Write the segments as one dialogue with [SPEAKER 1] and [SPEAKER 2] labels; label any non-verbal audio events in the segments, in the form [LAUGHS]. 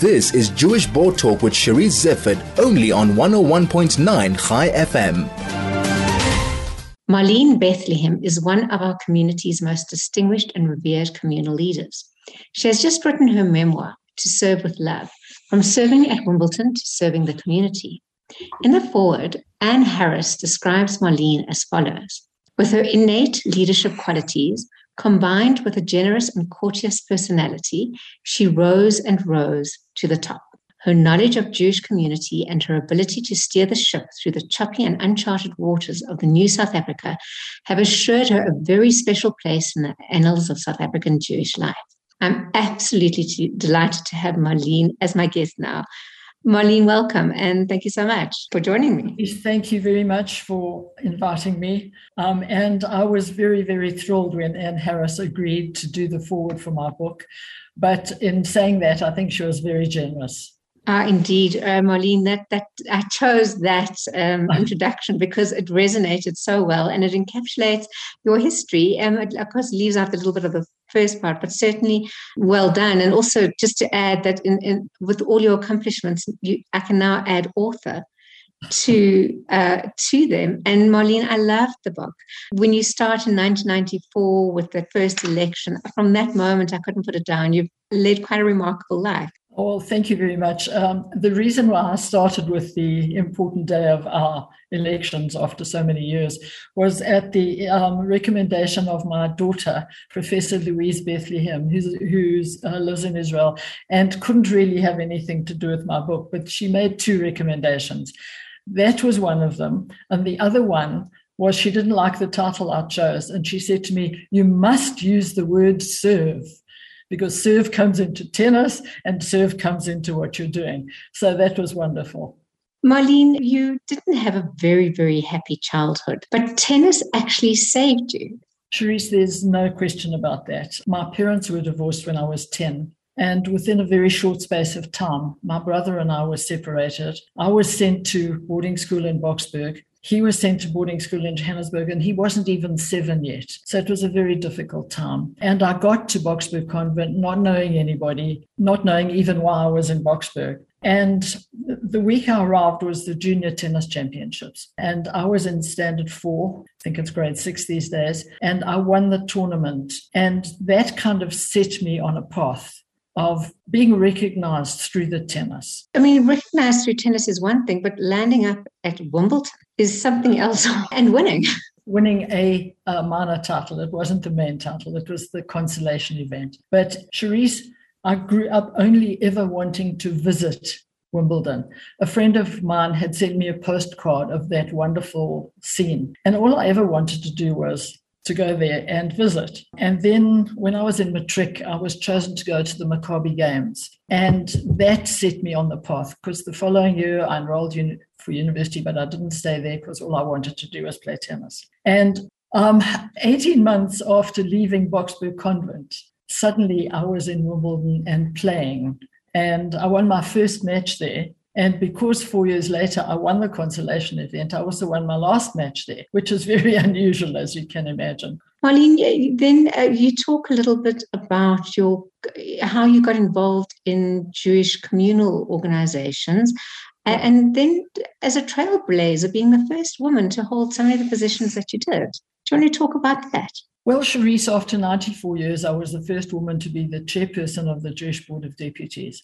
[SPEAKER 1] This is Jewish Board Talk with Cherise Zifford, only on 101.9 Chai FM.
[SPEAKER 2] Marlene Bethlehem is one of our community's most distinguished and revered communal leaders. She has just written her memoir, To Serve with Love, from serving at Wimbledon to serving the community. In the foreword, Anne Harris describes Marlene as follows With her innate leadership qualities, combined with a generous and courteous personality, she rose and rose to the top. Her knowledge of Jewish community and her ability to steer the ship through the choppy and uncharted waters of the new South Africa have assured her a very special place in the annals of South African Jewish life. I'm absolutely delighted to have Marlene as my guest now. Marlene, welcome and thank you so much for joining me.
[SPEAKER 3] Thank you very much for inviting me. Um, and I was very, very thrilled when Anne Harris agreed to do the foreword for my book. But in saying that, I think she was very generous.
[SPEAKER 2] Uh, indeed, uh, Marlene, that, that I chose that um, [LAUGHS] introduction because it resonated so well and it encapsulates your history. And it, of course, leaves out a little bit of the first part, but certainly well done. And also, just to add that in, in with all your accomplishments, you, I can now add author to uh, to them. And Marlene, I loved the book. When you start in 1994 with the first election, from that moment, I couldn't put it down. You've led quite a remarkable life.
[SPEAKER 3] Well, thank you very much. Um, the reason why I started with the important day of our elections after so many years was at the um, recommendation of my daughter, Professor Louise Bethlehem, who uh, lives in Israel and couldn't really have anything to do with my book, but she made two recommendations. That was one of them. And the other one was she didn't like the title I chose. And she said to me, You must use the word serve because serve comes into tennis and serve comes into what you're doing. So that was wonderful.
[SPEAKER 2] Marlene, you didn't have a very, very happy childhood, but tennis actually saved you.
[SPEAKER 3] Cherise, there's no question about that. My parents were divorced when I was 10. And within a very short space of time, my brother and I were separated. I was sent to boarding school in Boksburg. He was sent to boarding school in Johannesburg and he wasn't even seven yet. So it was a very difficult time. And I got to Boksburg Convent not knowing anybody, not knowing even why I was in Boksburg. And the week I arrived was the Junior Tennis Championships. And I was in standard four, I think it's grade six these days, and I won the tournament. And that kind of set me on a path of being recognized through the tennis.
[SPEAKER 2] I mean, recognized through tennis is one thing, but landing up at Wimbledon is something else [LAUGHS] and winning.
[SPEAKER 3] Winning a, a minor title. It wasn't the main title, it was the consolation event. But Cherise, I grew up only ever wanting to visit Wimbledon. A friend of mine had sent me a postcard of that wonderful scene. And all I ever wanted to do was to go there and visit. And then when I was in matric, I was chosen to go to the Maccabi Games. And that set me on the path because the following year I enrolled for university, but I didn't stay there because all I wanted to do was play tennis. And um, 18 months after leaving Boksburg Convent, suddenly I was in Wimbledon and playing. And I won my first match there. And because four years later I won the consolation event, I also won my last match there, which is [LAUGHS] very unusual, as you can imagine.
[SPEAKER 2] Marlene, then uh, you talk a little bit about your how you got involved in Jewish communal organizations, and then as a trailblazer, being the first woman to hold some of the positions that you did. Do you want to talk about that?
[SPEAKER 3] Well, Cherise, after 94 years, I was the first woman to be the chairperson of the Jewish Board of Deputies.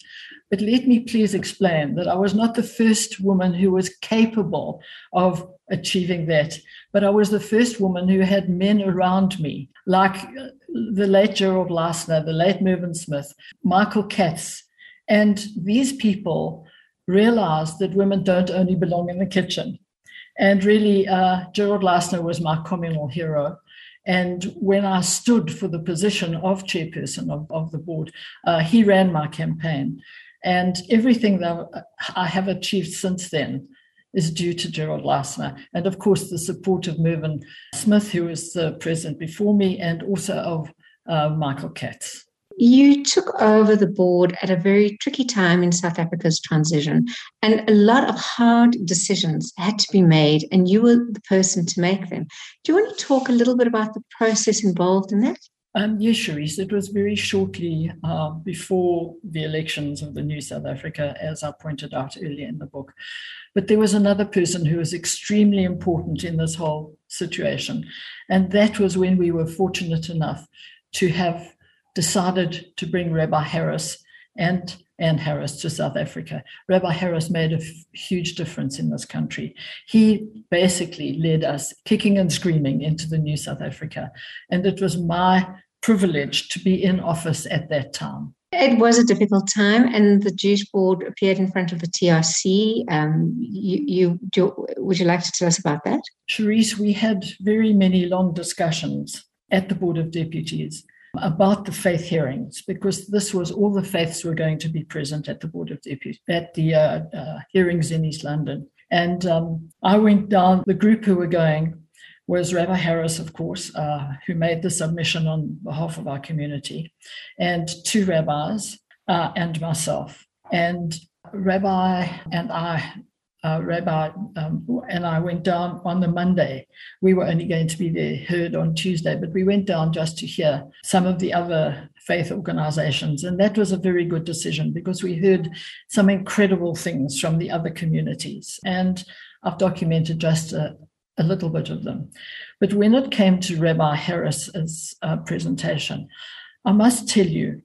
[SPEAKER 3] But let me please explain that I was not the first woman who was capable of achieving that, but I was the first woman who had men around me, like uh, the late Gerald Leissner, the late Mervyn Smith, Michael Katz. And these people realized that women don't only belong in the kitchen. And really, uh, Gerald Leissner was my communal hero and when I stood for the position of chairperson of, of the board, uh, he ran my campaign. And everything that I have achieved since then is due to Gerald Leissner. And of course, the support of Mervyn Smith, who was the president before me, and also of uh, Michael Katz.
[SPEAKER 2] You took over the board at a very tricky time in South Africa's transition, and a lot of hard decisions had to be made, and you were the person to make them. Do you want to talk a little bit about the process involved in that?
[SPEAKER 3] Um, yes, Cherise, it was very shortly uh, before the elections of the new South Africa, as I pointed out earlier in the book. But there was another person who was extremely important in this whole situation. And that was when we were fortunate enough to have decided to bring Rabbi Harris and Anne Harris to South Africa. Rabbi Harris made a f- huge difference in this country. He basically led us kicking and screaming into the new South Africa. And it was my privilege to be in office at that time.
[SPEAKER 2] It was a difficult time, and the Jewish board appeared in front of the TRC. Um, you, you do, would you like to tell us about that?
[SPEAKER 3] Cherise, we had very many long discussions at the Board of Deputies about the faith hearings because this was all the faiths were going to be present at the Board of Deputies at the uh, uh, hearings in East London. And um, I went down, the group who were going was Rabbi Harris, of course, uh, who made the submission on behalf of our community, and two rabbis uh, and myself. And Rabbi and I uh, Rabbi um, and I went down on the Monday. We were only going to be there heard on Tuesday, but we went down just to hear some of the other faith organizations. And that was a very good decision because we heard some incredible things from the other communities. And I've documented just a, a little bit of them. But when it came to Rabbi Harris's uh, presentation, I must tell you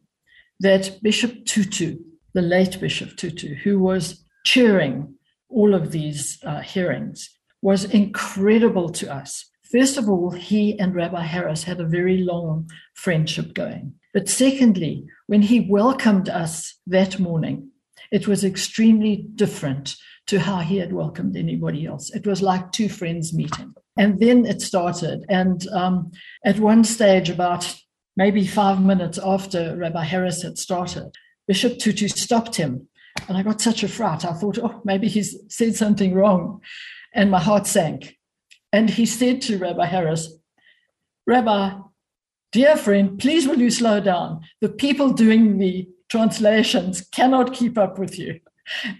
[SPEAKER 3] that Bishop Tutu, the late Bishop Tutu, who was cheering all of these uh, hearings was incredible to us. First of all, he and Rabbi Harris had a very long friendship going. But secondly, when he welcomed us that morning, it was extremely different to how he had welcomed anybody else. It was like two friends meeting. And then it started. And um, at one stage, about maybe five minutes after Rabbi Harris had started, Bishop Tutu stopped him and I got such a fright. I thought, oh, maybe he's said something wrong. And my heart sank. And he said to Rabbi Harris, Rabbi, dear friend, please will you slow down? The people doing the translations cannot keep up with you.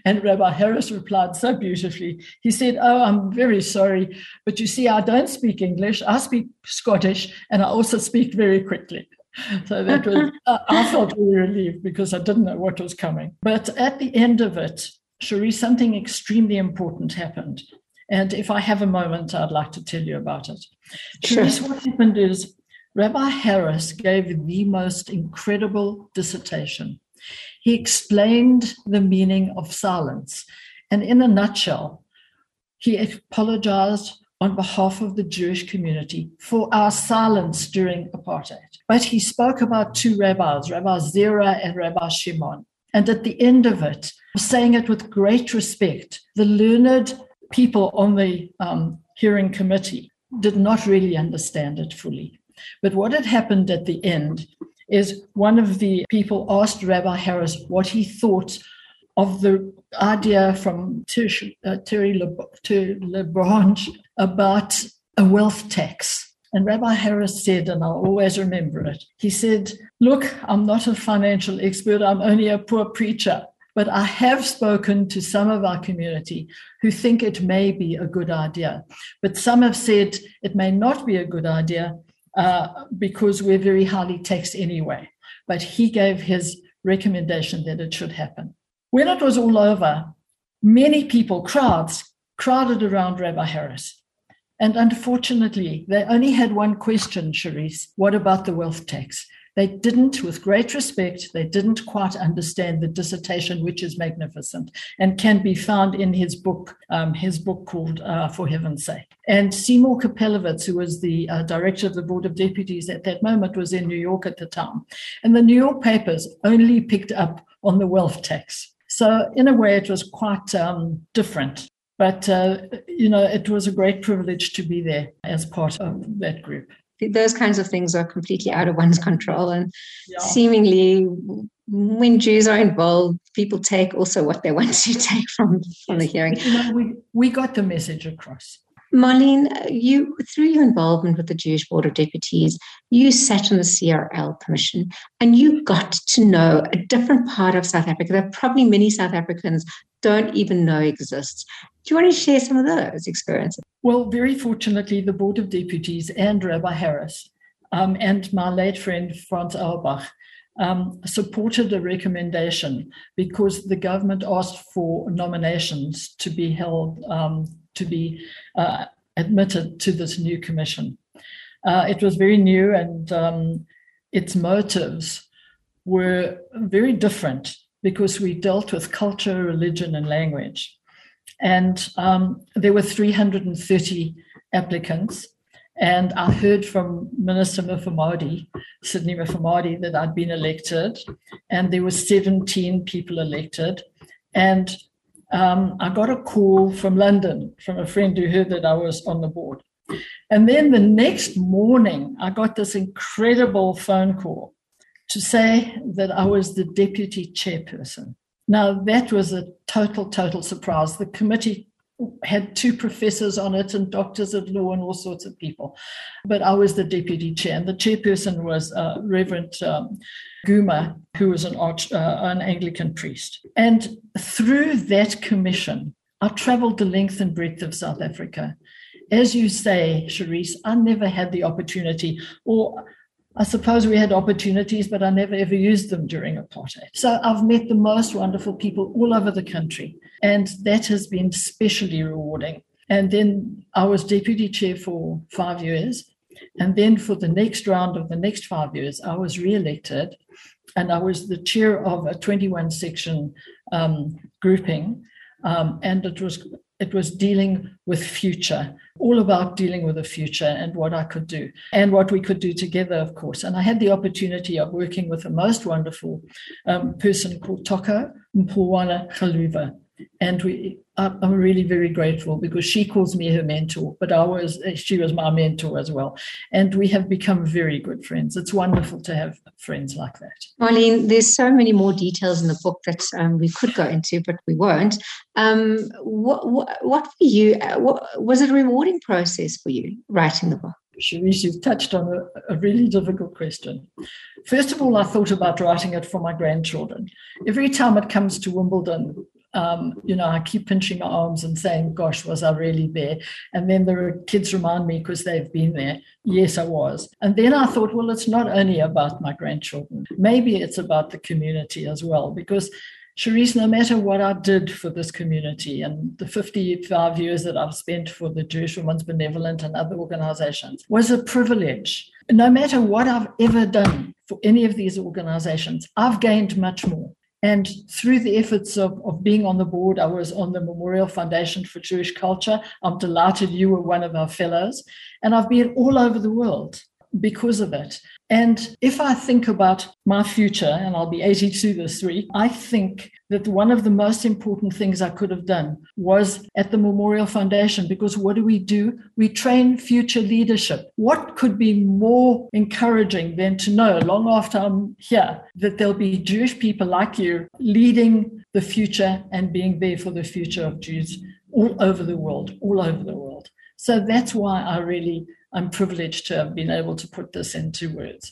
[SPEAKER 3] And Rabbi Harris replied so beautifully. He said, Oh, I'm very sorry, but you see, I don't speak English. I speak Scottish, and I also speak very quickly [LAUGHS] so that was uh, I felt really relieved because I didn't know what was coming. But at the end of it, Cherise, something extremely important happened. And if I have a moment, I'd like to tell you about it. Sure. what happened is Rabbi Harris gave the most incredible dissertation. He explained the meaning of silence. And in a nutshell, he apologized on behalf of the Jewish community for our silence during apartheid. But he spoke about two rabbis, Rabbi Zera and Rabbi Shimon. And at the end of it, saying it with great respect, the learned people on the um, hearing committee did not really understand it fully. But what had happened at the end is one of the people asked Rabbi Harris what he thought of the idea from uh, Terreblanche about a wealth tax and Rabbi Harris said, and I'll always remember it, he said, Look, I'm not a financial expert, I'm only a poor preacher. But I have spoken to some of our community who think it may be a good idea. But some have said it may not be a good idea uh, because we're very highly taxed anyway. But he gave his recommendation that it should happen. When it was all over, many people, crowds, crowded around Rabbi Harris. And unfortunately, they only had one question, Cherise what about the wealth tax? They didn't, with great respect, they didn't quite understand the dissertation, which is magnificent and can be found in his book, um, his book called uh, For Heaven's Sake. And Seymour Kopelowitz, who was the uh, director of the Board of Deputies at that moment, was in New York at the time. And the New York papers only picked up on the wealth tax. So, in a way, it was quite um, different but, uh, you know, it was a great privilege to be there as part of that group.
[SPEAKER 2] Those kinds of things are completely out of one's control. And yeah. seemingly, when Jews are involved, people take also what they [LAUGHS] want to take from, from the hearing.
[SPEAKER 3] You know, we, we got the message across.
[SPEAKER 2] Marlene, you through your involvement with the Jewish Board of Deputies, you sat on the CRL Commission and you got to know a different part of South Africa that probably many South Africans don't even know exists. Do you want to share some of those experiences?
[SPEAKER 3] Well, very fortunately, the Board of Deputies and Rabbi Harris um, and my late friend Franz Auerbach um, supported a recommendation because the government asked for nominations to be held, um, to be uh, admitted to this new commission. Uh, it was very new and um, its motives were very different because we dealt with culture, religion, and language. And um, there were 330 applicants. And I heard from Minister Mufamadi, Sydney Mufamadi, that I'd been elected, and there were 17 people elected. And um, I got a call from London from a friend who heard that I was on the board. And then the next morning, I got this incredible phone call to say that I was the deputy chairperson. Now, that was a total, total surprise. The committee had two professors on it and doctors of law and all sorts of people. But I was the deputy chair, and the chairperson was uh, Reverend um, Guma, who was an, arch, uh, an Anglican priest. And through that commission, I traveled the length and breadth of South Africa. As you say, Cherise, I never had the opportunity, or I suppose we had opportunities, but I never ever used them during apartheid. So I've met the most wonderful people all over the country, and that has been especially rewarding. And then I was deputy chair for five years. And then for the next round of the next five years, I was re-elected, and I was the chair of a 21 section um, grouping. Um, and it was it was dealing with future, all about dealing with the future and what I could do and what we could do together, of course. And I had the opportunity of working with a most wonderful um, person called Toko Mpulwana Khaluva. And we I'm really very grateful because she calls me her mentor, but I was she was my mentor as well, and we have become very good friends. It's wonderful to have friends like that.
[SPEAKER 2] Marlene, there's so many more details in the book that um, we could go into, but we won't. Um, what, what, what for you? Uh, what, was it a rewarding process for you writing the book?
[SPEAKER 3] Cherise, you've touched on a, a, really difficult question. First of all, I thought about writing it for my grandchildren. Every time it comes to Wimbledon, um, you know, I keep pinching my arms and saying, Gosh, was I really there? And then the kids remind me because they've been there. Yes, I was. And then I thought, well, it's not only about my grandchildren, maybe it's about the community as well, because Cherise, no matter what I did for this community and the 55 years that I've spent for the Jewish Women's Benevolent and other organizations was a privilege. No matter what I've ever done for any of these organizations, I've gained much more. And through the efforts of, of being on the board, I was on the Memorial Foundation for Jewish Culture. I'm delighted you were one of our fellows. And I've been all over the world because of it. And if I think about my future, and I'll be 82 this week, I think that one of the most important things I could have done was at the Memorial Foundation, because what do we do? We train future leadership. What could be more encouraging than to know, long after I'm here, that there'll be Jewish people like you leading the future and being there for the future of Jews all over the world, all over the world. So that's why I really I'm privileged to have been able to put this into words.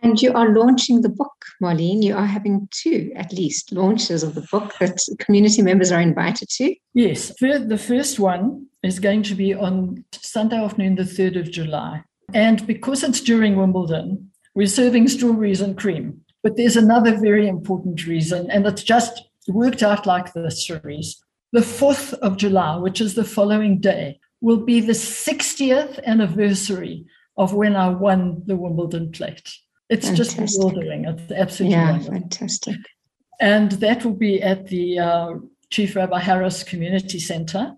[SPEAKER 2] And you are launching the book, Marlene. You are having two, at least, launches of the book that community members are invited to.
[SPEAKER 3] Yes. The first one is going to be on Sunday afternoon, the 3rd of July. And because it's during Wimbledon, we're serving strawberries and cream. But there's another very important reason, and it's just worked out like this, Cherise. The 4th of July, which is the following day, will be the 60th anniversary of when I won the Wimbledon plate. It's fantastic. just bewildering. It's absolutely
[SPEAKER 2] yeah,
[SPEAKER 3] wonderful.
[SPEAKER 2] fantastic.
[SPEAKER 3] And that will be at the uh, Chief Rabbi Harris Community Center.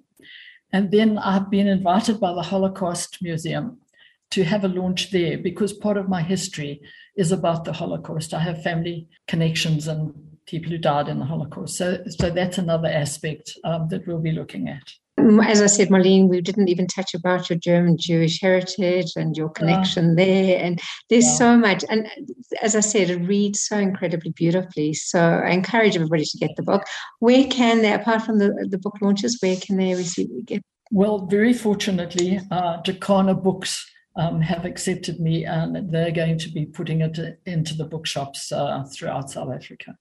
[SPEAKER 3] And then I've been invited by the Holocaust Museum to have a launch there because part of my history is about the Holocaust. I have family connections and people who died in the Holocaust. So, so that's another aspect um, that we'll be looking at
[SPEAKER 2] as I said, Marlene, we didn't even touch about your German Jewish heritage and your connection yeah. there. And there's yeah. so much. And as I said, it reads so incredibly beautifully. So I encourage everybody to get the book. Where can they, apart from the, the book launches, where can they receive get?
[SPEAKER 3] Well, very fortunately, uh, Jacana Books um, have accepted me and they're going to be putting it into the bookshops uh, throughout South Africa.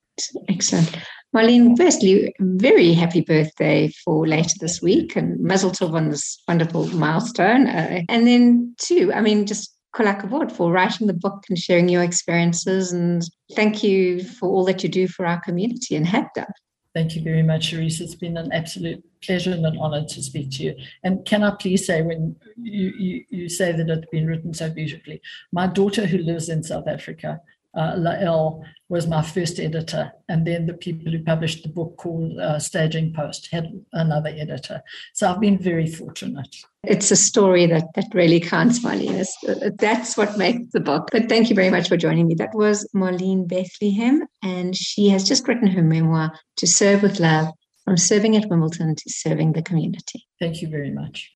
[SPEAKER 2] Excellent. Marlene, firstly, very happy birthday for later this week and Mazel Tov on this wonderful milestone. Uh, and then, two, I mean, just Kol HaKavod for writing the book and sharing your experiences. And thank you for all that you do for our community and have done.
[SPEAKER 3] Thank you very much, Cherise. It's been an absolute pleasure and an honor to speak to you. And can I please say, when you, you, you say that it's been written so beautifully, my daughter who lives in South Africa uh, Lael was my first editor, and then the people who published the book called uh, Staging Post had another editor. So I've been very fortunate.
[SPEAKER 2] It's a story that that really counts, Marlene. That's what makes the book. But thank you very much for joining me. That was Marlene Bethlehem, and she has just written her memoir, To Serve with Love, from serving at Wimbledon to serving the community.
[SPEAKER 3] Thank you very much.